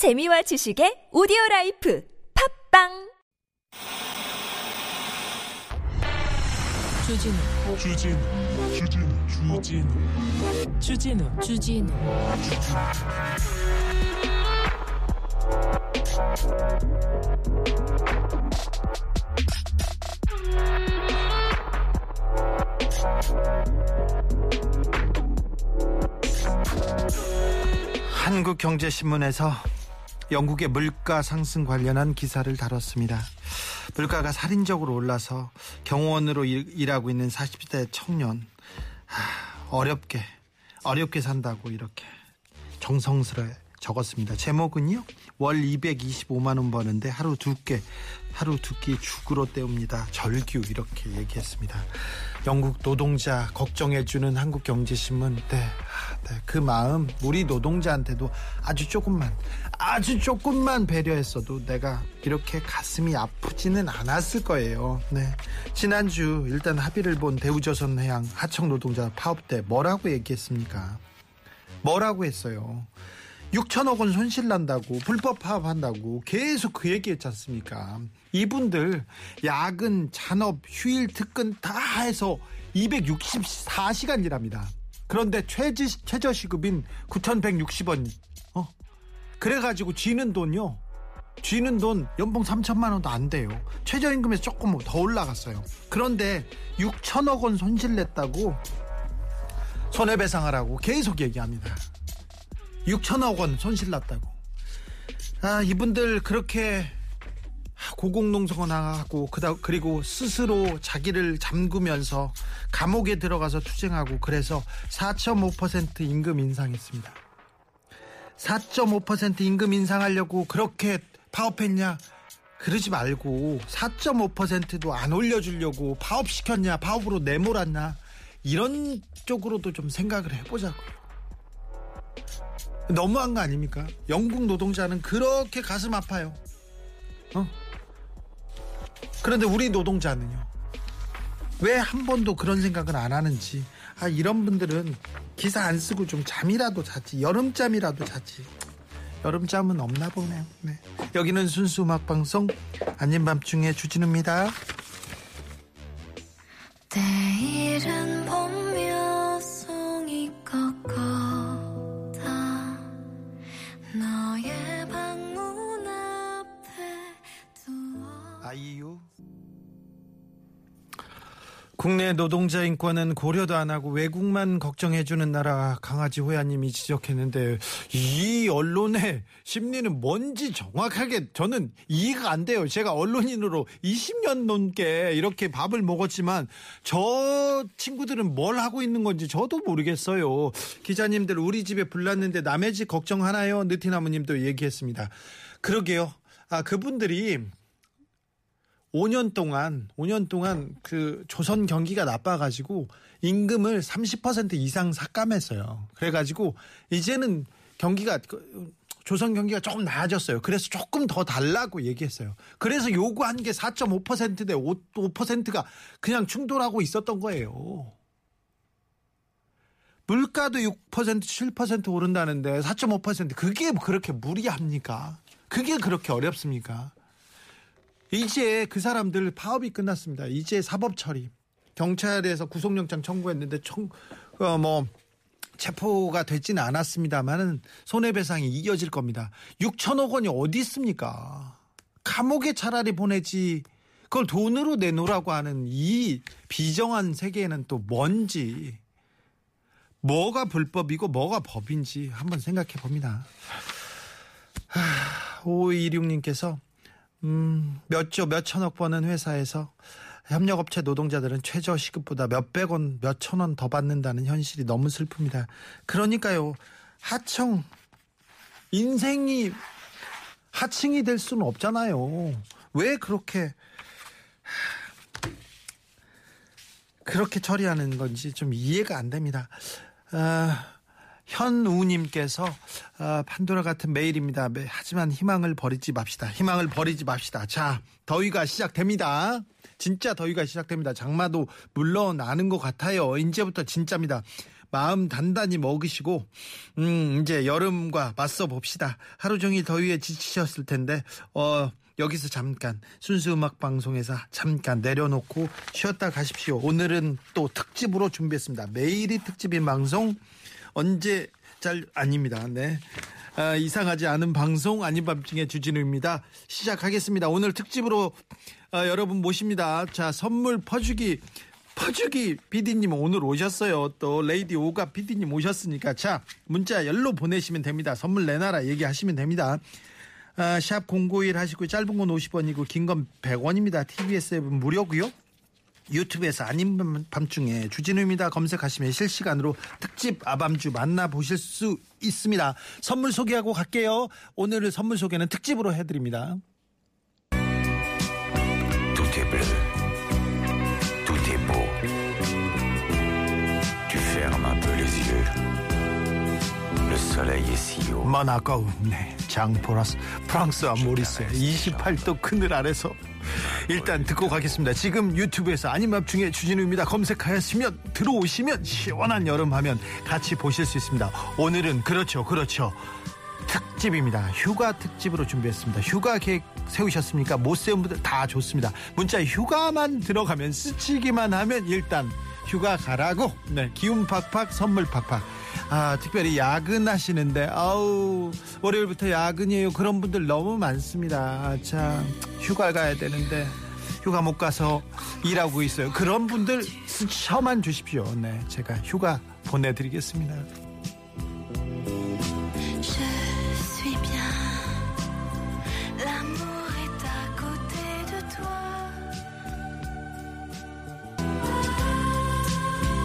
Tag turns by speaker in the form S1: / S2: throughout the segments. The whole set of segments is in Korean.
S1: 재미와 지식의 오디오 라이프 팝빵!
S2: 주진우.
S3: 주진우 주진우 주진우.
S2: 주진우 주진우.
S4: 한국경제신문에서 영국의 물가 상승 관련한 기사를 다뤘습니다. 물가가 살인적으로 올라서 경호원으로 일, 일하고 있는 40대 청년 하, 어렵게 어렵게 산다고 이렇게 정성스레 적었습니다. 제목은요. 월 225만 원 버는데 하루 두 끼, 하루 두 끼 죽으로 때웁니다. 절규 이렇게 얘기했습니다. 영국 노동자 걱정해주는 한국경제신문. 네, 아, 네, 그 마음 우리 노동자한테도 아주 조금만, 아주 조금만 배려했어도 내가 이렇게 가슴이 아프지는 않았을 거예요. 네, 지난주 일단 합의를 본 대우조선해양 하청 노동자 파업 때 뭐라고 얘기했습니까? 뭐라고 했어요? 6천억 원 손실 난다고 불법 파업한다고 계속 그 얘기했지 않습니까? 이분들 야근, 잔업, 휴일, 특근 다 해서 264시간 일합니다. 그런데 최저, 최저 시급인 9,160원. 어? 그래가지고 쥐는 돈요. 쥐는 돈 연봉 3천만 원도 안 돼요. 최저임금에서 조금 더 올라갔어요. 그런데 6천억 원 손실 냈다고 손해배상하라고 계속 얘기합니다. 6천억 원 손실 났다고. 아, 이분들 그렇게 고공농성하고 그다 그리고 스스로 자기를 잠그면서 감옥에 들어가서 투쟁하고 그래서 4.5% 임금 인상했습니다. 4.5% 임금 인상하려고 그렇게 파업했냐? 그러지 말고 4.5%도 안 올려주려고 파업시켰냐? 파업으로 내몰았냐? 이런 쪽으로도 좀 생각을 해보자고요. 너무한 거 아닙니까? 영국 노동자는 그렇게 가슴 아파요. 어? 그런데 우리 노동자는요. 왜 한 번도 그런 생각을 안 하는지. 아, 이런 분들은 기사 안 쓰고 좀 잠이라도 자지. 여름잠이라도 자지. 여름잠은 없나 보네요. 네. 여기는 순수 음악 방송 아닌 밤중에 주진우입니다.
S5: 내일은
S4: 국내 노동자 인권은 고려도 안 하고 외국만 걱정해주는 나라 강아지 호야님이 지적했는데 이 언론의 심리는 뭔지 정확하게 저는 이해가 안 돼요. 제가 언론인으로 20년 넘게 이렇게 밥을 먹었지만 저 친구들은 뭘 하고 있는 건지 저도 모르겠어요. 기자님들 우리 집에 불났는데 남의 집 걱정하나요? 느티나무님도 얘기했습니다. 그러게요. 아 그분들이 5년 동안 5년 동안 그 조선 경기가 나빠가지고 임금을 30% 이상 삭감했어요. 그래가지고 이제는 경기가 그 조선 경기가 조금 나아졌어요. 그래서 조금 더 달라고 얘기했어요. 그래서 요구한 게 4.5%대 5%가 그냥 충돌하고 있었던 거예요. 물가도 6% 7% 오른다는데 4.5% 그게 그렇게 무리합니까? 그게 그렇게 어렵습니까? 이제 그 사람들 파업이 끝났습니다. 이제 사법 처리. 경찰에서 구속영장 청구했는데 청, 어, 뭐, 체포가 되지는 않았습니다만은 손해배상이 이어질 겁니다. 6천억 원이 어디 있습니까? 감옥에 차라리 보내지. 그걸 돈으로 내놓으라고 하는 이 비정한 세계에는 또 뭔지, 뭐가 불법이고 뭐가 법인지 한번 생각해 봅니다. 5526님께서 음, 몇 조, 몇 천억 버는 회사에서 협력업체 노동자들은 최저 시급보다 몇백 원, 몇천 원 더 받는다는 현실이 너무 슬픕니다. 그러니까요, 하청, 인생이 하층이 될 수는 없잖아요. 왜 그렇게, 그렇게 처리하는 건지 좀 이해가 안 됩니다. 아, 현우님께서 어, 판도라 같은 메일입니다. 매- 하지만 희망을 버리지 맙시다. 희망을 버리지 맙시다. 자, 더위가 시작됩니다. 진짜 더위가 시작됩니다. 장마도 물러나는 것 같아요. 이제부터 진짜입니다. 마음 단단히 먹으시고 음 이제 여름과 맞서 봅시다. 하루 종일 더위에 지치셨을 텐데 어 여기서 잠깐 순수 음악 방송에서 잠깐 내려놓고 쉬었다 가십시오. 오늘은 또 특집으로 준비했습니다. 매일이 특집인 방송 언제 잘 아닙니다. 네. 아, 이상하지 않은 방송 아닌 밤중에 주진우입니다. 시작하겠습니다. 오늘 특집으로 아, 여러분 모십니다. 자 선물 퍼주기 퍼주기 PD님 오늘 오셨어요. 또 레이디 오가 PD님 오셨으니까 자 문자 열로 보내시면 됩니다. 선물 내놔라 얘기하시면 됩니다. 아, 샵091 하시고 짧은 건 50원이고 긴 건 100원입니다. TBS 앱은 무료고요. 유튜브에서 아닌 밤중에 주진우입니다 검색하시면 실시간으로 특집 아밤주 만나보실 수 있습니다. 선물 소개하고 갈게요. 오늘 선물 소개는 특집으로 해드립니다.
S2: Le soleil est si haut.
S4: 모나코 네, 장보라스 프랑스와 모리스 28도 그늘 아래서 일단 듣고 가겠습니다. 지금 유튜브에서 밤 중에 주진우입니다. 검색하시면 들어오시면 시원한 여름 하면 같이 보실 수 있습니다. 오늘은 그렇죠, 그렇죠. 특집입니다. 휴가 특집으로 준비했습니다. 휴가 계획 세우셨습니까? 못 세운 분들 다 좋습니다. 문자에 휴가만 들어가면 스치기만 하면 일단 휴가 가라고. 네, 기운 팍팍 선물 팍팍. 아, 특별히 야근하시는데 아우 월요일부터 야근이에요. 그런 분들 너무 많습니다. 참 휴가 가야 되는데 휴가 못 가서 일하고 있어요. 그런 분들 스쳐만 주십시오. 네, 제가 휴가 보내드리겠습니다.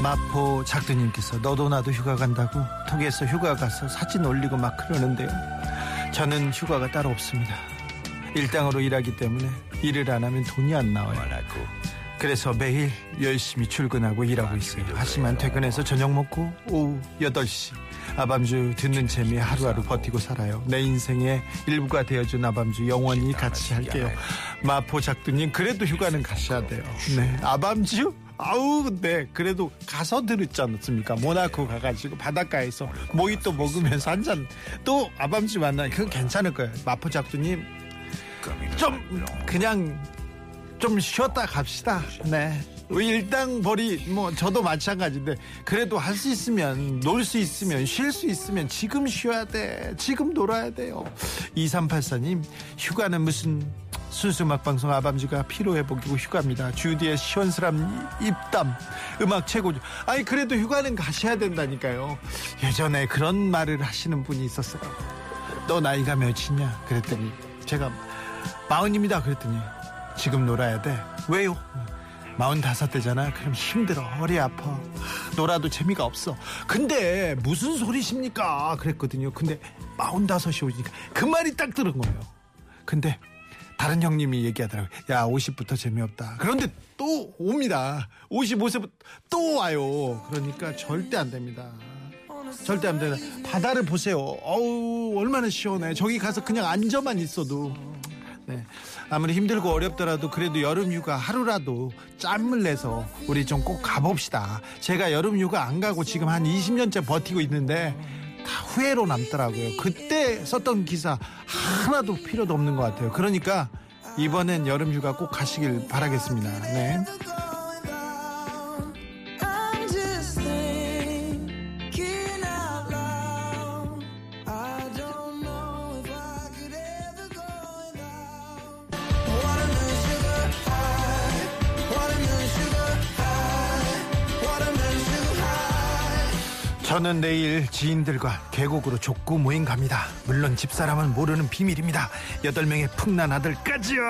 S4: 마포 작두님께서 너도 나도 휴가 간다고 톡에서 휴가 가서 사진 올리고 막 그러는데요. 저는 휴가가 따로 없습니다. 일당으로 일하기 때문에 일을 안 하면 돈이 안 나와요. 그래서 매일 열심히 출근하고 일하고 있어요. 하지만 퇴근해서 저녁 먹고 오후 8시 아밤주 듣는 재미에 하루하루 버티고 살아요. 내 인생의 일부가 되어준 아밤주 영원히 같이 할게요. 마포 작두님 그래도 휴가는 가셔야 돼요. 네, 아밤주? 아우, 네. 그래도 가서 들었지 않습니까? 모나코 가가지고 바닷가에서 모히또 먹으면서 한 잔 또 아밤주 만나 그건 괜찮을 거예요. 마포 작두님 좀 그냥 좀 쉬었다 갑시다. 네. 일당 벌이 뭐 저도 마찬가지인데 그래도 할 수 있으면 놀 수 있으면 쉴 수 있으면 지금 쉬어야 돼. 지금 놀아야 돼요. 2384님 휴가는 무슨 순수 음악 방송 아밤주가 피로 회복이고 휴가입니다. 주디의 시원스람 입담 음악 최고죠. 아니 그래도 휴가는 가셔야 된다니까요. 예전에 그런 말을 하시는 분이 있었어요. 너 나이가 몇이냐? 그랬더니 제가 마흔입니다. 그랬더니 지금 놀아야 돼. 왜요? 마흔 다섯 대잖아. 그럼 힘들어. 허리 아파. 하, 놀아도 재미가 없어. 근데 무슨 소리십니까? 그랬거든요. 근데 마흔 다섯이 오니까 그 말이 딱 들은 거예요. 근데 다른 형님이 얘기하더라고요. 야, 50부터 재미없다. 그런데 또 옵니다. 55세부터 또 와요. 그러니까 절대 안 됩니다. 절대 안 됩니다. 바다를 보세요. 어우, 얼마나 시원해. 저기 가서 그냥 앉아만 있어도. 네. 아무리 힘들고 어렵더라도 그래도 여름 휴가 하루라도 짬을 내서 우리 좀 꼭 가봅시다. 제가 여름 휴가 안 가고 지금 한 20년째 버티고 있는데 다 후회로 남더라고요. 그때 썼던 기사 하나도 필요도 없는 것 같아요. 그러니까 이번엔 여름 휴가 꼭 가시길 바라겠습니다. 네. 저는 내일 지인들과 계곡으로 족구 모임 갑니다. 물론 집사람은 모르는 비밀입니다. 여덟 명의 풍난 아들까지요.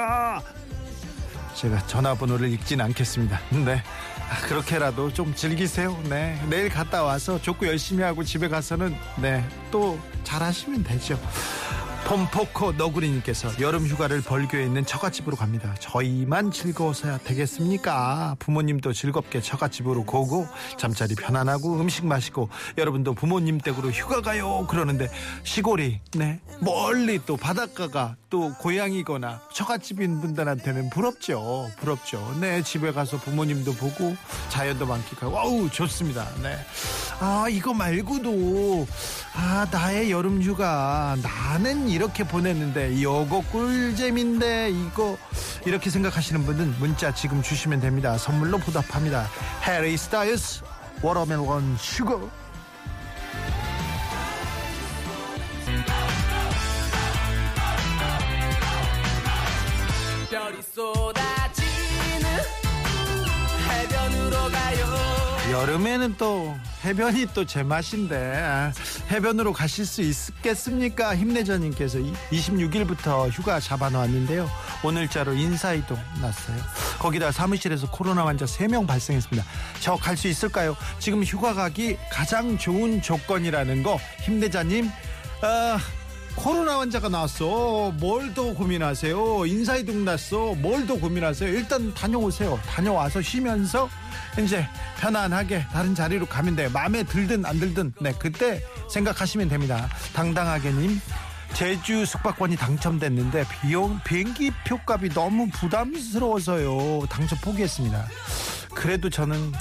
S4: 제가 전화번호를 읽진 않겠습니다. 네. 아, 그렇게라도 좀 즐기세요. 네. 내일 갔다 와서 족구 열심히 하고 집에 가서는 네. 또 잘하시면 되죠. 폼포코 너구리님께서 여름 휴가를 벌교에 있는 처갓집으로 갑니다. 저희만 즐거워서야 되겠습니까? 부모님도 즐겁게 처갓집으로 고고 잠자리 편안하고 음식 맛있고 여러분도 부모님 댁으로 휴가 가요 그러는데 시골이 네 멀리 또 바닷가가 또 고향이거나 처갓집인 분들한테는 부럽죠. 부럽죠. 네 집에 가서 부모님도 보고 자연도 만끽하고 와우 좋습니다. 네. 아 이거 말고도 아 나의 여름 휴가 나는 이렇게 보냈는데 요거 꿀잼인데 이거 이렇게 생각하시는 분은 문자 지금 주시면 됩니다. 선물로 보답합니다. 해리 스타일스 Watermelon Sugar.
S6: 별이 쏟아지는 해변으로 가요.
S4: 여름에는 또 해변이 또 제맛인데 아, 해변으로 가실 수 있겠습니까? 힘내자님께서 26일부터 휴가 잡아놓았는데요. 오늘자로 인사이동 났어요. 거기다 사무실에서 코로나 환자 3명 발생했습니다. 저 갈 수 있을까요? 지금 휴가 가기 가장 좋은 조건이라는 거 힘내자님 아, 코로나 환자가 나왔어. 뭘 더 고민하세요? 인사이동 났어. 뭘 더 고민하세요? 일단 다녀오세요. 다녀와서 쉬면서 이제 편안하게 다른 자리로 가면 돼요. 마음에 들든 안 들든 네 그때 생각하시면 됩니다. 당당하게님 제주 숙박권이 당첨됐는데 비용 비행기 표값이 너무 부담스러워서요. 당첨 포기했습니다. 그래도 저는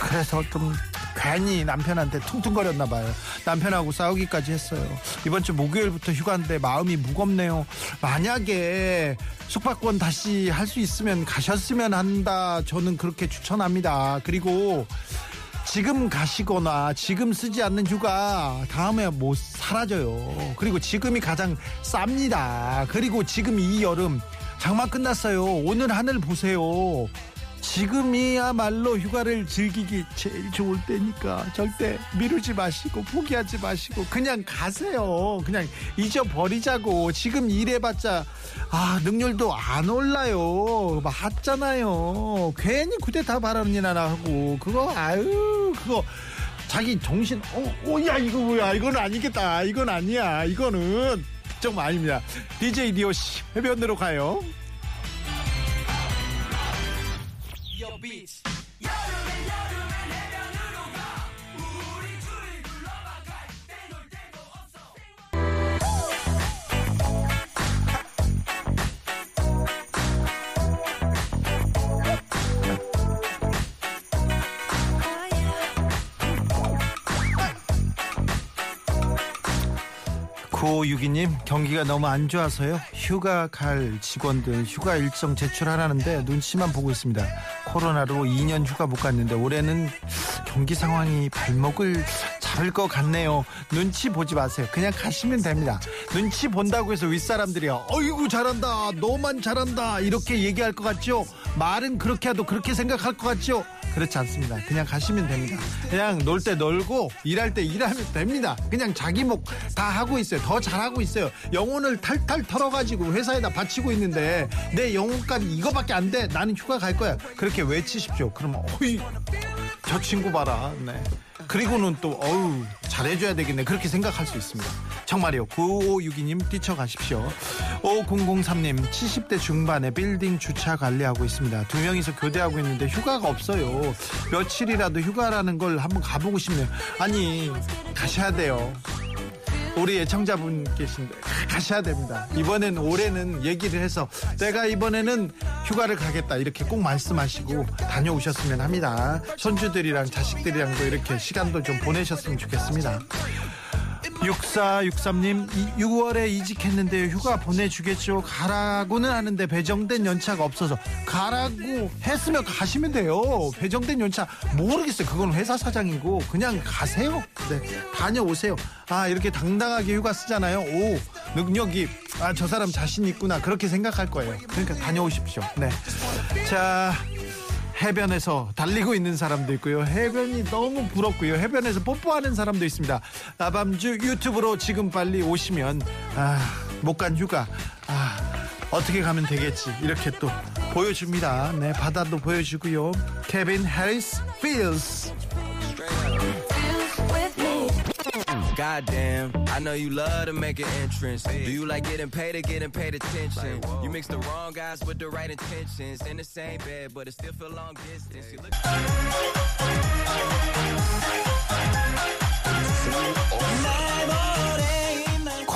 S4: 그래서 좀 괜히 남편한테 퉁퉁거렸나 봐요. 남편하고 싸우기까지 했어요. 이번 주 목요일부터 휴가인데 마음이 무겁네요. 만약에 숙박권 다시 할 수 있으면 가셨으면 한다. 저는 그렇게 추천합니다. 그리고 지금 가시거나 지금 쓰지 않는 휴가 다음에 못 사라져요. 그리고 지금이 가장 쌉니다. 그리고 지금 이 여름 장마 끝났어요. 오늘 하늘 보세요. 지금이야말로 휴가를 즐기기 제일 좋을 때니까 절대 미루지 마시고 포기하지 마시고 그냥 가세요. 그냥 잊어버리자고. 지금 일해봤자 아 능률도 안 올라요. 맞잖아요. 괜히 구대타 발언이나 하고 그거 아유 그거 자기 정신 어, 어, 야 이거 뭐야 이건 아니겠다 이건 아니야 이거는 정말 아닙니다 DJ 디오 씨 해변으로 가요 구호유기님 경기가 너무 안 좋아서요. 휴가 갈 직원들 휴가 일정 제출하라는데 눈치만 보고 있습니다 코로나로 2년 휴가 못 갔는데 올해는 경기 상황이 발목을 잡을 것 같네요. 눈치 보지 마세요. 그냥 가시면 됩니다. 눈치 본다고 해서 윗사람들이 어이구 잘한다. 너만 잘한다. 이렇게 얘기할 것 같죠? 말은 그렇게 해도 그렇게 생각할 것 같죠 그렇지 않습니다. 그냥 가시면 됩니다. 그냥 놀 때 놀고 일할 때 일하면 됩니다. 그냥 자기 목 다 하고 있어요. 더 잘하고 있어요. 영혼을 탈탈 털어가지고 회사에다 바치고 있는데 내 영혼까지 이거밖에 안 돼. 나는 휴가 갈 거야. 그렇게 외치십시오. 그러면 어이 저 친구 봐라. 네. 그리고는 또 어우 잘해줘야 되겠네. 그렇게 생각할 수 있습니다. 정말요. 9562님 뛰쳐가십시오. 5003님 70대 중반에 빌딩 주차 관리하고 있습니다. 두 명이서 교대하고 있는데 휴가가 없어요. 며칠이라도 휴가라는 걸 한번 가보고 싶네요. 아니 가셔야 돼요 우리 애청자분 계신데 가셔야 됩니다. 이번엔 올해는 얘기를 해서 내가 이번에는 휴가를 가겠다 이렇게 꼭 말씀하시고 다녀오셨으면 합니다. 손주들이랑 자식들이랑도 이렇게 시간도 좀 보내셨으면 좋겠습니다. 6463님 6월에 이직했는데 휴가 보내주겠죠. 가라고는 하는데 배정된 연차가 없어서. 가라고 했으면 가시면 돼요. 배정된 연차 모르겠어요. 그건 회사 사장이고 그냥 가세요. 네 다녀오세요. 아 이렇게 당당하게 휴가 쓰잖아요. 오 능력이 아 저 사람 자신 있구나. 그렇게 생각할 거예요. 그러니까 다녀오십시오. 네자 해변에서 달리고 있는 사람도 있고요. 해변이 너무 부럽고요. 해변에서 뽀뽀하는 사람도 있습니다. 나밤주 유튜브로 지금 빨리 오시면 아, 못 간 휴가 아, 어떻게 가면 되겠지 이렇게 또 보여줍니다. 네, 바다도 보여주고요. 케빈 해리스 필스
S6: Goddamn, I know you love to make an entrance. Do you like getting paid or getting paid attention? You mix the wrong guys with the right intentions. In the same bed, but it still feel long distance. You look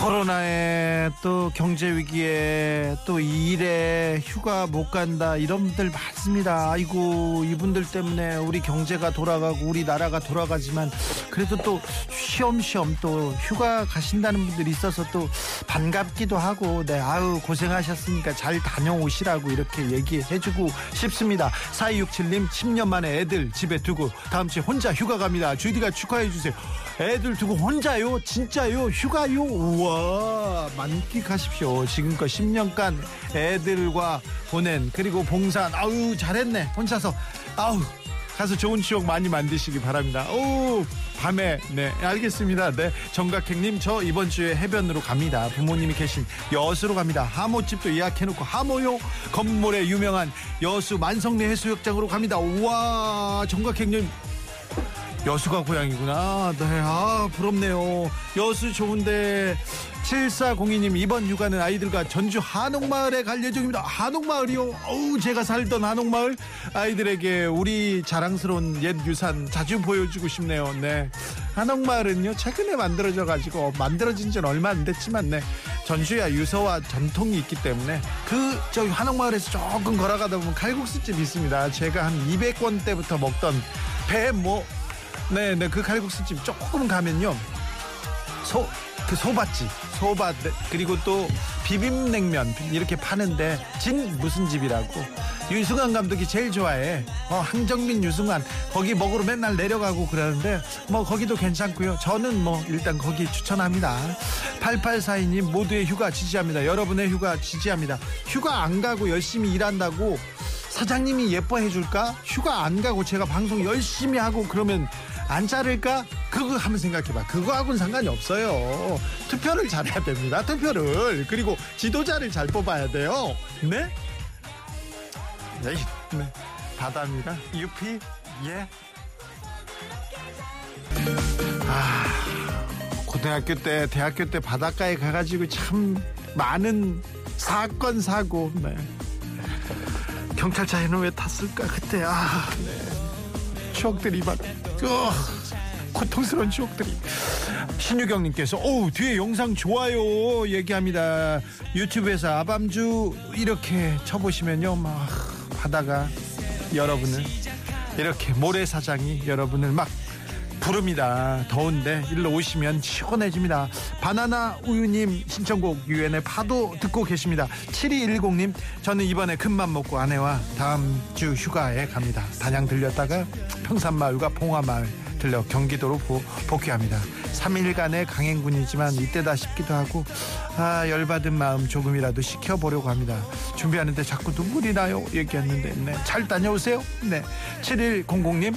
S4: 코로나에 또 경제 위기에 또 일에 휴가 못 간다 이런 분들 많습니다. 아이고 이분들 때문에 우리 경제가 돌아가고 우리 나라가 돌아가지만 그래도 또 쉬엄쉬엄 또 휴가 가신다는 분들이 있어서 또 반갑기도 하고 네 아유 고생하셨으니까 잘 다녀오시라고 이렇게 얘기해주고 싶습니다. 4267님 10년 만에 애들 집에 두고 다음 주에 혼자 휴가 갑니다. 주디가 축하해 주세요. 애들 두고 혼자요? 진짜요? 휴가요? 우와 만끽하십시오. 지금껏 10년간 애들과 보낸 그리고 봉산 아우 잘했네 혼자서 아우 가서 좋은 추억 많이 만드시기 바랍니다. 오 밤에 네 알겠습니다. 네 정각행님 저 이번 주에 해변으로 갑니다. 부모님이 계신 여수로 갑니다. 하모집도 예약해놓고 하모요 건물에 유명한 여수 만성리 해수욕장으로 갑니다. 우와 정각행님 여수가 고향이구나. 네, 아, 부럽네요. 여수 좋은데. 7402님, 이번 휴가는 아이들과 전주 한옥마을에 갈 예정입니다. 한옥마을이요? 어우, 제가 살던 한옥마을. 아이들에게 우리 자랑스러운 옛 유산 자주 보여주고 싶네요. 네. 한옥마을은요, 최근에 만들어져가지고, 만들어진 지는 얼마 안 됐지만, 네. 전주야 유서와 전통이 있기 때문에, 그, 저기 한옥마을에서 조금 걸어가다 보면 칼국수집 있습니다. 제가 한 200권 때부터 먹던 배 뭐, 네 네 그 칼국수집 조금 가면요. 소 그 소밭집. 소밭 그리고 또 비빔냉면 이렇게 파는데 진 무슨 집이라고? 유승환 감독이 제일 좋아해. 어 항정민 유승환. 거기 먹으러 맨날 내려가고 그러는데 뭐 거기도 괜찮고요. 저는 뭐 일단 거기 추천합니다. 8842님 모두의 휴가 지지합니다. 여러분의 휴가 지지합니다. 휴가 안 가고 열심히 일한다고 사장님이 예뻐해 줄까? 휴가 안 가고 제가 방송 열심히 하고 그러면 안 자를까? 그거 한번 생각해봐. 그거하고는 상관이 없어요. 투표를 잘해야 됩니다. 투표를. 그리고 지도자를 잘 뽑아야 돼요. 네? 네. 네. 바다입니다. 유피, 예. 아, 고등학교 때, 대학교 때 바닷가에 가가지고 참 많은 사건, 사고, 네. 경찰차에는 왜 탔을까 그때 아 네. 추억들이 막 어, 고통스러운 추억들이. 신유경님께서 오 뒤에 영상 좋아요. 얘기합니다. 유튜브에서 아밤주 이렇게 쳐보시면요 막 바다가 여러분을 이렇게 모래사장이 여러분을 막 부릅니다. 더운데 일로 오시면 시원해집니다. 바나나 우유님 신청곡 유엔의 파도 듣고 계십니다. 7210님 저는 이번에 큰맘 먹고 아내와 다음 주 휴가에 갑니다. 단양 들렸다가 평산마을과 봉화마을 들려 경기도로 보- 복귀합니다. 3일간의 강행군이지만 이때다 싶기도 하고 아 열받은 마음 조금이라도 식혀보려고 합니다. 준비하는데 자꾸 눈물이 나요 얘기했는데 네, 잘 다녀오세요. 네 7100님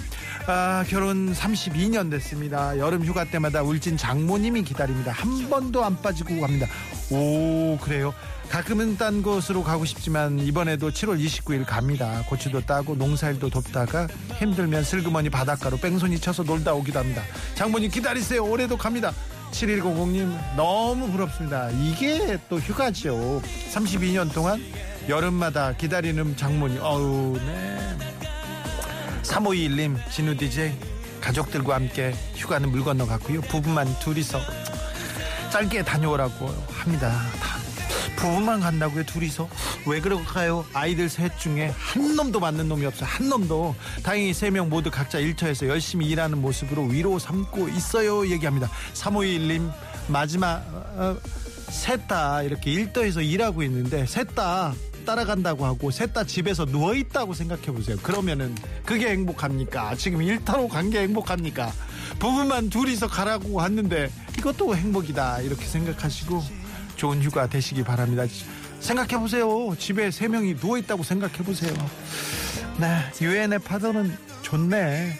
S4: 아, 결혼 32년 됐습니다. 여름 휴가 때마다 울진 장모님이 기다립니다. 한 번도 안 빠지고 갑니다. 오 그래요. 가끔은 딴 곳으로 가고 싶지만 이번에도 7월 29일 갑니다. 고추도 따고 농사일도 돕다가 힘들면 슬그머니 바닷가로 뺑소니 쳐서 놀다 오기도 합니다. 장모님 기다리세요. 올 해도 갑니다. 7100님 너무 부럽습니다. 이게 또 휴가죠. 32년 동안 여름마다 기다리는 장모님. 어우 네. 3521님 진우 DJ 가족들과 함께 휴가는 물 건너 갔고요. 부부만 둘이서 짧게 다녀오라고 합니다. 다 부부만 간다고요 둘이서 왜 그럴까요 아이들 셋 중에 한 놈도 맞는 놈이 없어요 한 놈도 다행히 세 명 모두 각자 일터에서 열심히 일하는 모습으로 위로 삼고 있어요 얘기합니다 3521님 마지막 어, 셋다 이렇게 일터에서 일하고 있는데 셋다 따라간다고 하고 셋 다 집에서 누워 있다고 생각해 보세요. 그러면은 그게 행복합니까? 지금 일터로 간 게 행복합니까? 부부만 둘이서 가라고 했는데 이것도 행복이다 이렇게 생각하시고 좋은 휴가 되시기 바랍니다. 생각해 보세요. 집에 세 명이 누워 있다고 생각해 보세요. 네, 유엔의 파도는 좋네.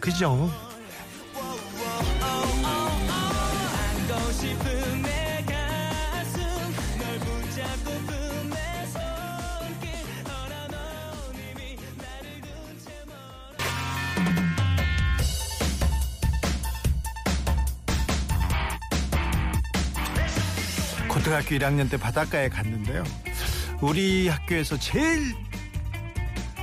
S4: 그죠? 고등학교 1학년 때 바닷가에 갔는데요. 우리 학교에서 제일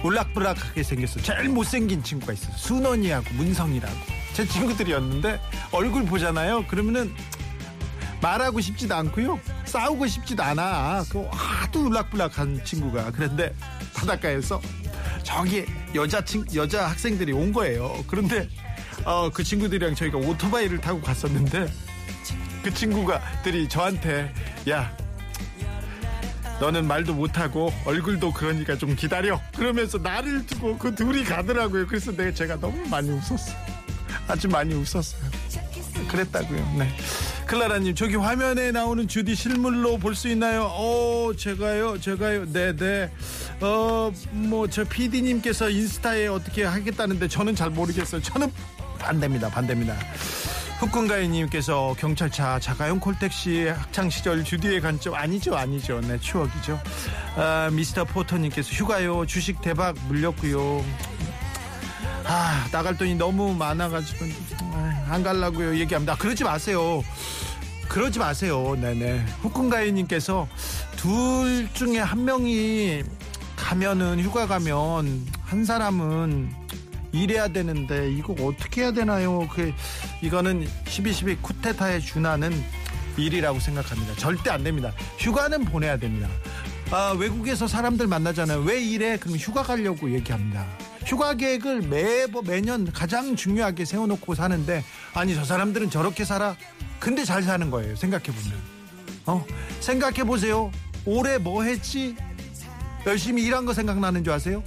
S4: 울락불락하게 생겼어. 제일 못생긴 친구가 있어요. 순원이하고 문성이라고. 제 친구들이었는데 얼굴 보잖아요. 그러면은 말하고 싶지도 않고요. 싸우고 싶지도 않아. 그 하도 울락불락한 친구가. 그런데 바닷가에서 저기 여자 친 여자 학생들이 온 거예요. 그런데 어, 그 친구들이랑 저희가 오토바이를 타고 갔었는데 그 친구가들이 저한테 야 너는 말도 못하고 얼굴도 그러니까 좀 기다려. 그러면서 나를 두고 그 둘이 가더라고요. 그래서 내가 제가 너무 많이 웃었어요. 아주 많이 웃었어요. 그랬다고요. 네. 클라라님 저기 화면에 나오는 주디 실물로 볼 수 있나요? 어 제가요? 제가요? 네네. 어 뭐 저 PD님께서 인스타에 어떻게 하겠다는데 저는 잘 모르겠어요. 저는 반대입니다. 반대입니다 흑군가이님께서 경찰차 자가용 콜택시 학창 시절 주디의 관점 아니죠 아니죠. 네 추억이죠. 아, 미스터 포터님께서 휴가요. 주식 대박 물렸고요. 아 나갈 돈이 너무 많아가지고 아, 안 갈라고요. 얘기합니다. 그러지 마세요. 그러지 마세요. 네네. 흑군가이님께서 둘 중에 한 명이 가면은 휴가 가면 한 사람은 일해야 되는데 이거 어떻게 해야 되나요? 그 이거는 12.12 쿠데타에 준하는 일이라고 생각합니다. 절대 안 됩니다. 휴가는 보내야 됩니다. 아, 외국에서 사람들 만나잖아요. 왜 이래? 그럼 휴가 가려고 얘기합니다. 휴가 계획을 매, 매년 가장 중요하게 세워놓고 사는데 아니 저 사람들은 저렇게 살아. 근데 잘 사는 거예요. 생각해 보면. 어, 생각해 보세요. 올해 뭐 했지? 열심히 일한 거 생각나는 줄 아세요?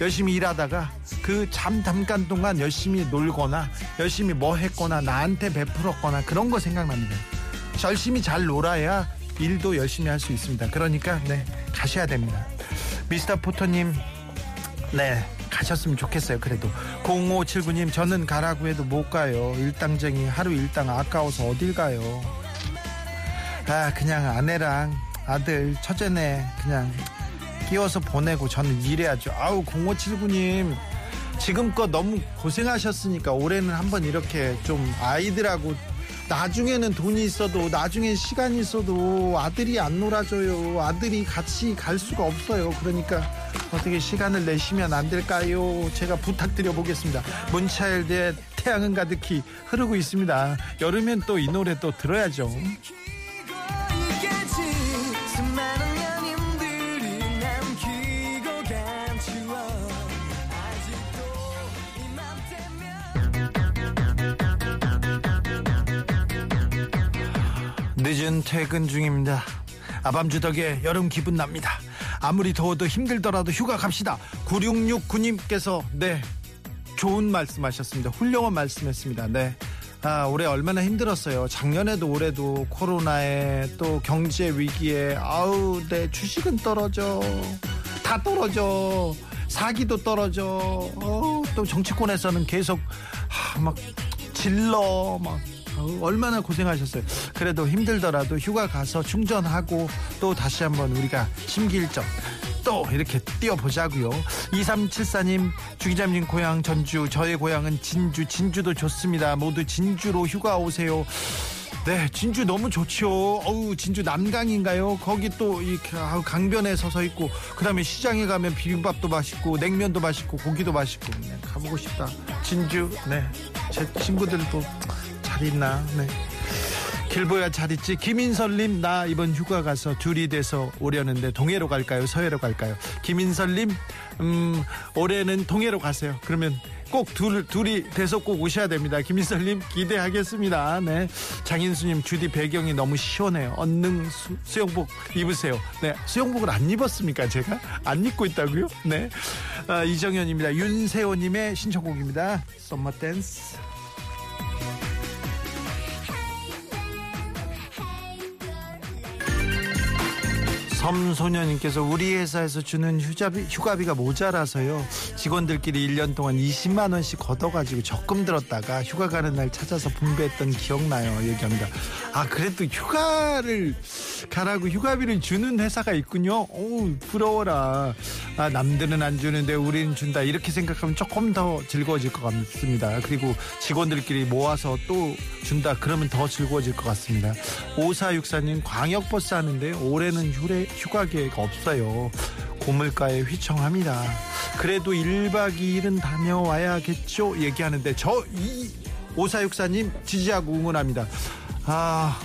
S4: 열심히 일하다가 그 잠 잠깐 동안 열심히 놀거나 열심히 뭐 했거나 나한테 베풀었거나 그런 거 생각납니다. 열심히 잘 놀아야 일도 열심히 할 수 있습니다. 그러니까 네 가셔야 됩니다. 미스터 포터님 네 가셨으면 좋겠어요. 그래도 0579님 저는 가라고 해도 못 가요. 일당쟁이 하루 일당 아까워서 어딜 가요. 아 그냥 아내랑 아들 첫째네 그냥 끼워서 보내고 저는 일해야죠. 아우 0579님 지금껏 너무 고생하셨으니까 올해는 한번 이렇게 좀 아이들하고 나중에는 돈이 있어도 나중에 시간이 있어도 아들이 안 놀아줘요. 아들이 같이 갈 수가 없어요. 그러니까 어떻게 시간을 내시면 안 될까요? 제가 부탁드려 보겠습니다. 문차일드의 태양은 가득히 흐르고 있습니다. 여름엔 또 이 노래 또 들어야죠. 늦은 퇴근 중입니다. 아밤주 덕에 여름 기분 납니다. 아무리 더워도 힘들더라도 휴가 갑시다. 9669님께서 네 좋은 말씀하셨습니다. 훌륭한 말씀했습니다. 네. 아, 올해 얼마나 힘들었어요. 작년에도 올해도 코로나에 또 경제 위기에 아우 네 주식은 떨어져 다 떨어져 사기도 떨어져 어, 또 정치권에서는 계속 하, 막 질러 막 얼마나 고생하셨어요. 그래도 힘들더라도 휴가 가서 충전하고 또 다시 한번 우리가 심기일점 또 이렇게 뛰어보자고요. 2374님 주기자님 고향 전주 저의 고향은 진주 진주도 좋습니다. 모두 진주로 휴가 오세요. 네, 진주 너무 좋죠. 어우, 진주 남강인가요? 거기 또이 강변에 서서 있고, 그 다음에 시장에 가면 비빔밥도 맛있고, 냉면도 맛있고, 고기도 맛있고, 네, 가보고 싶다. 진주, 네, 제 친구들도 잘 있나, 네. 길보야 잘 있지? 김인설님, 나 이번 휴가 가서 둘이 돼서 오려는데 동해로 갈까요? 서해로 갈까요? 김인설님, 음, 올해는 동해로 가세요. 그러면 꼭 둘, 둘이 돼서 꼭 오셔야 됩니다. 김인설님, 기대하겠습니다. 네. 장인수님, 주디 배경이 너무 시원해요. 언능 수, 수영복 입으세요. 네. 수영복을 안 입었습니까? 제가? 안 입고 있다고요? 네. 아, 이정현입니다. 윤세호님의 신청곡입니다. Summer Dance. 섬소녀님께서 우리 회사에서 주는 휴자비, 휴가비가 모자라서요. 직원들끼리 1년 동안 20만 원씩 걷어가지고 적금 들었다가 휴가 가는 날 찾아서 분배했던 기억나요. 얘기합니다. 아 그래도 휴가를 가라고 휴가비를 주는 회사가 있군요. 오 부러워라. 아 남들은 안 주는데 우리는 준다. 이렇게 생각하면 조금 더 즐거워질 것 같습니다. 그리고 직원들끼리 모아서 또 준다. 그러면 더 즐거워질 것 같습니다. 5464님 광역버스 하는데 올해는 휴례, 휴가 계획 없어요. 고물가에 휘청합니다. 그래도 1박 2일은 다녀와야겠죠? 얘기하는데 저이 5464님 지지하고 응원합니다. 아,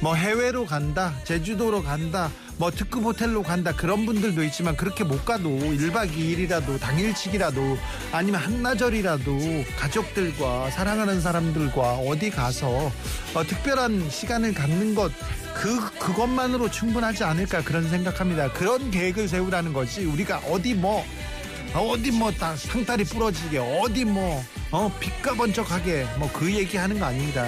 S4: 뭐 해외로 간다, 제주도로 간다, 뭐 특급 호텔로 간다 그런 분들도 있지만 그렇게 못 가도 1박 2일이라도 당일치기라도 아니면 한나절이라도 가족들과 사랑하는 사람들과 어디 가서 어, 특별한 시간을 갖는 것 그, 그것만으로 충분하지 않을까 그런 생각합니다. 그런 계획을 세우라는 거지. 우리가 어디 뭐, 어디 뭐 다 상다리 부러지게, 어디 뭐, 어, 빛가 번쩍하게, 뭐 그 얘기 하는 거 아닙니다.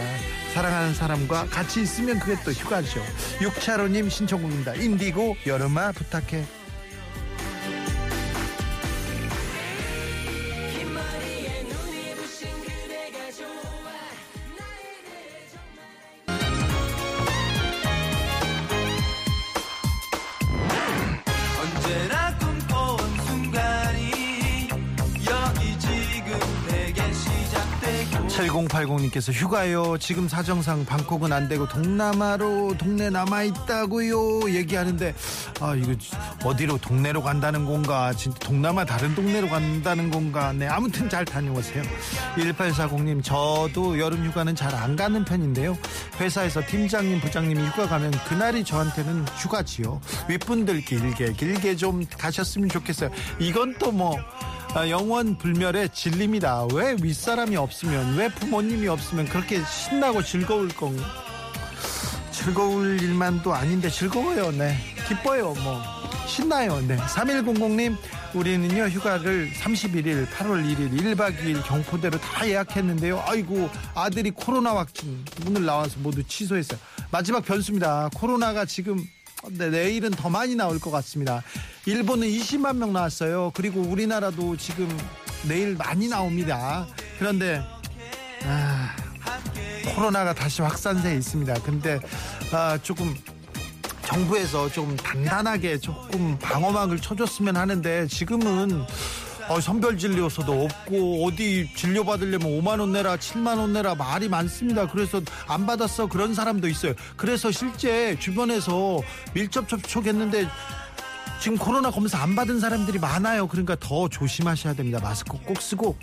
S4: 사랑하는 사람과 같이 있으면 그게 또 휴가죠. 육차로님 신청곡입니다. 인디고, 여름아 부탁해. 4080님께서 휴가요. 지금 사정상 방콕은 안 되고 동남아로 동네 남아 있다고요. 얘기하는데 아 이거 어디로 동네로 간다는 건가? 진짜 동남아 다른 동네로 간다는 건가? 네 아무튼 잘 다녀오세요. 1840님 저도 여름 휴가는 잘 안 가는 편인데요. 회사에서 팀장님 부장님이 휴가 가면 그날이 저한테는 휴가지요. 윗분들 길게 길게 좀 가셨으면 좋겠어요. 이건 또뭐 영원 불멸의 진리입니다. 왜 윗사람이 없으면, 왜 부모님이 없으면 그렇게 신나고 즐거울 건, 즐거울 일만도 아닌데 즐거워요. 네. 기뻐요. 뭐. 신나요. 네. 3100님, 우리는요, 휴가를 31일, 8월 1일, 1박 2일 경포대로 다 예약했는데요. 아이고, 아들이 코로나 확진, 오늘 나와서 모두 취소했어요. 마지막 변수입니다. 코로나가 지금 네, 내일은 더 많이 나올 것 같습니다. 일본은 20만 명 나왔어요. 그리고 우리나라도 지금 내일 많이 나옵니다. 그런데 아, 코로나가 다시 확산세에 있습니다. 근데 아, 조금 정부에서 좀 단단하게 조금 방어막을 쳐줬으면 하는데 지금은 어, 선별진료소도 없고 어디 진료 받으려면 5만 원 내라 7만 원 내라 말이 많습니다. 그래서 안 받았어 그런 사람도 있어요. 그래서 실제 주변에서 밀접 접촉했는데 지금 코로나 검사 안 받은 사람들이 많아요. 그러니까 더 조심하셔야 됩니다. 마스크 꼭 쓰고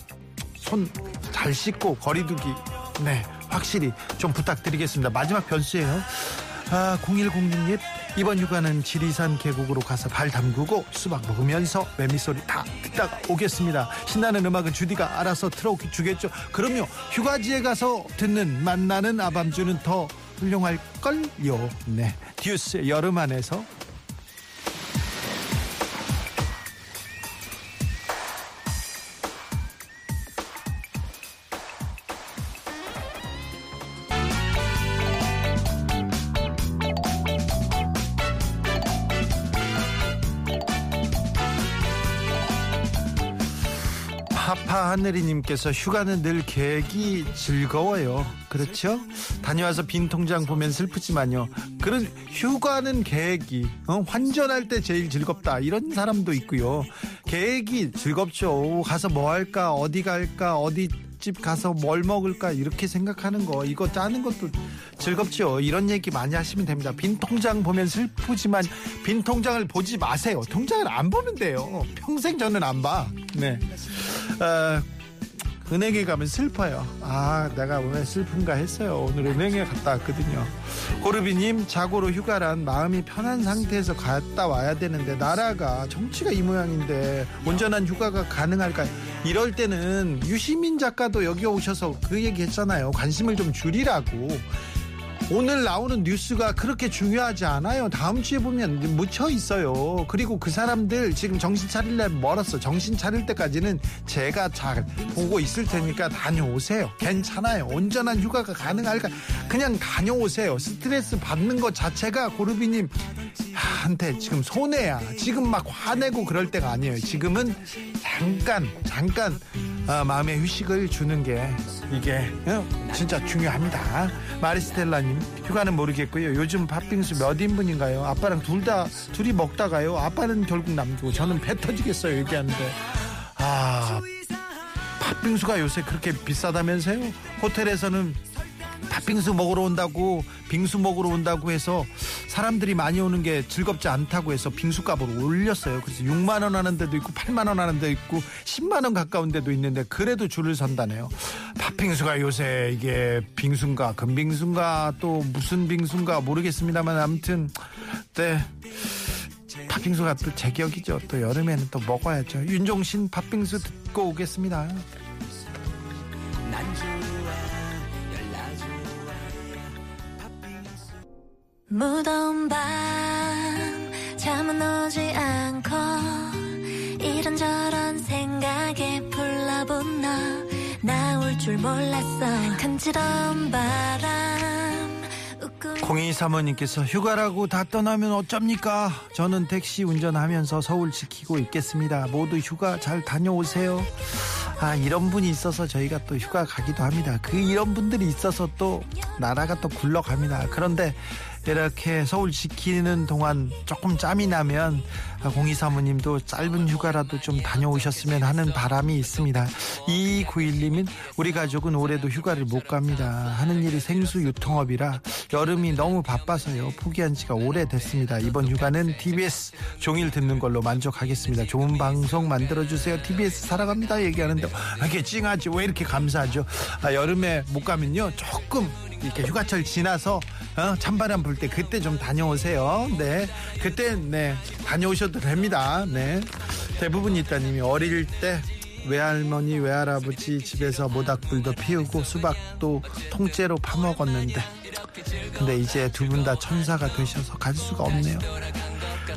S4: 손 잘 씻고 거리두기 네 확실히 좀 부탁드리겠습니다. 마지막 변수예요. 아, 0106님 이번 휴가는 지리산 계곡으로 가서 발 담그고 수박 먹으면서 매미소리 다 듣다가 오겠습니다. 신나는 음악은 주디가 알아서 틀어주겠죠. 그럼요. 휴가지에 가서 듣는 만나는 아밤주는 더 훌륭할걸요. 네. 듀스 여름 안에서 하늘이님께서 휴가는 늘 계획이 즐거워요. 그렇죠? 다녀와서 빈 통장 보면 슬프지만요. 그런 휴가는 계획이 어? 환전할 때 제일 즐겁다 이런 사람도 있고요. 계획이 즐겁죠. 가서 뭐 할까 어디 갈까 어디 집 가서 뭘 먹을까 이렇게 생각하는 거 이거 짜는 것도 즐겁죠. 이런 얘기 많이 하시면 됩니다. 빈 통장 보면 슬프지만 빈 통장을 보지 마세요. 통장을 안 보면 돼요. 평생 저는 안 봐. 네. 어, 은행에 가면 슬퍼요. 아, 내가 왜 슬픈가 했어요. 오늘 은행에 갔다 왔거든요. 고르비님, 자고로 휴가란 마음이 편한 상태에서 갔다 와야 되는데, 나라가 정치가 이 모양인데, 온전한 휴가가 가능할까요? 이럴 때는 유시민 작가도 여기 오셔서 그 얘기 했잖아요. 관심을 좀 줄이라고. 오늘 나오는 뉴스가 그렇게 중요하지 않아요. 다음 주에 보면 묻혀 있어요. 그리고 그 사람들 지금 정신 차릴래 멀었어. 정신 차릴 때까지는 제가 잘 보고 있을 테니까 다녀오세요. 괜찮아요. 온전한 휴가가 가능할까? 그냥 다녀오세요. 스트레스 받는 것 자체가 고르비님 한테 지금 손해야. 지금 막 화내고 그럴 때가 아니에요. 지금은 잠깐 잠깐 어, 마음의 휴식을 주는 게 이게 어, 진짜 중요합니다. 마리스텔라님 휴가는 모르겠고요. 요즘 팥빙수 몇 인분인가요? 아빠랑 둘 다 둘이 먹다가요. 아빠는 결국 남기고 저는 배 터지겠어요. 얘기하는데 아 팥빙수가 요새 그렇게 비싸다면서요? 호텔에서는 팥빙수 먹으러 온다고 빙수 먹으러 온다고 해서 사람들이 많이 오는 게 즐겁지 않다고 해서 빙수 값을 올렸어요. 그래서 6만 원 하는 데도 있고 8만 원 하는 데도 있고 10만 원 가까운 데도 있는데 그래도 줄을 선다네요. 팥빙수가 요새 이게 빙수인가 금빙수인가 또 무슨 빙수인가 모르겠습니다만 아무튼 네. 팥빙수가 또 제격이죠. 또 여름에는 또 먹어야죠. 윤종신 팥빙수 듣고 오겠습니다.
S5: 무더운 밤 잠은 오지 않고 이런저런 생각에 불러본 너 나올 줄 몰랐어 간지러운 바람
S4: 공이 사모님께서 휴가라고 다 떠나면 어쩝니까? 저는 택시 운전하면서 서울 지키고 있겠습니다. 모두 휴가 잘 다녀오세요. 아 이런 분이 있어서 저희가 또 휴가 가기도 합니다. 그 이런 분들이 있어서 또 나라가 또 굴러갑니다. 그런데 이렇게 서울 지키는 동안 조금 짬이 나면 공이 사모님도 짧은 휴가라도 좀 다녀오셨으면 하는 바람이 있습니다. 2291님은 우리 가족은 올해도 휴가를 못 갑니다. 하는 일이 생수 유통업이라 여름이 너무 바빠서요. 포기한 지가 오래됐습니다. 이번 휴가는 TBS 종일 듣는 걸로 만족하겠습니다. 좋은 방송 만들어주세요. TBS 사랑합니다. 얘기하는데 이렇게 찡하지 왜 이렇게 감사하죠? 아, 여름에 못 가면요. 조금 이렇게 휴가철 지나서 어, 찬바람 불 때 그때 좀 다녀오세요. 네, 그때 네 다녀오셔도 됩니다. 네, 대부분 있다님이 어릴 때 외할머니 외할아버지 집에서 모닥불도 피우고 수박도 통째로 파먹었는데 근데 이제 두 분 다 천사가 되셔서 갈 수가 없네요.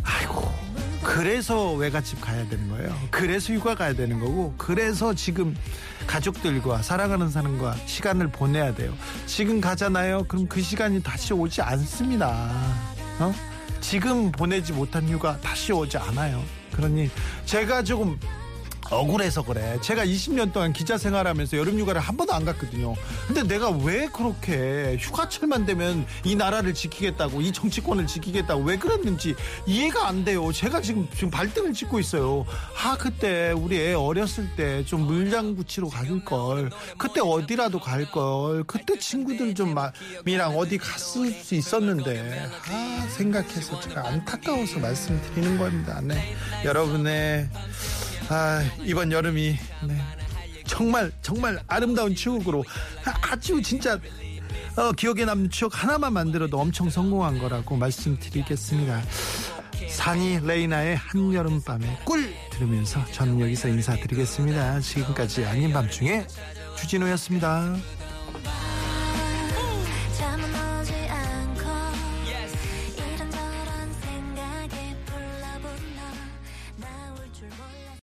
S4: 아이고. 그래서 외갓집 가야 되는 거예요. 그래서 휴가 가야 되는 거고, 그래서 지금 가족들과 사랑하는 사람과 시간을 보내야 돼요. 지금 가잖아요. 그럼 그 시간이 다시 오지 않습니다. 어? 지금 보내지 못한 휴가 다시 오지 않아요. 그러니 제가 조금 억울해서 그래. 제가 20년 동안 기자 생활하면서 여름 휴가를 한 번도 안 갔거든요. 근데 내가 왜 그렇게 휴가철만 되면 이 나라를 지키겠다고, 이 정치권을 지키겠다고 왜 그랬는지 이해가 안 돼요. 제가 지금 지금 발등을 찍고 있어요. 아 그때 우리 애 어렸을 때 좀 물장구치로 갈 걸. 그때 어디라도 갈 걸. 그때 친구들 좀이랑 어디 갔을 수 있었는데. 아 생각해서 제가 안타까워서 말씀드리는 겁니다. 네. 여러분의 아, 이번 여름이 네. 정말 정말 아름다운 추억으로 아주 진짜 어, 기억에 남는 추억 하나만 만들어도 엄청 성공한 거라고 말씀드리겠습니다. 산이 레이나의 한여름밤의 꿀 들으면서 저는 여기서 인사드리겠습니다. 지금까지 아닌 밤중에 주진우였습니다.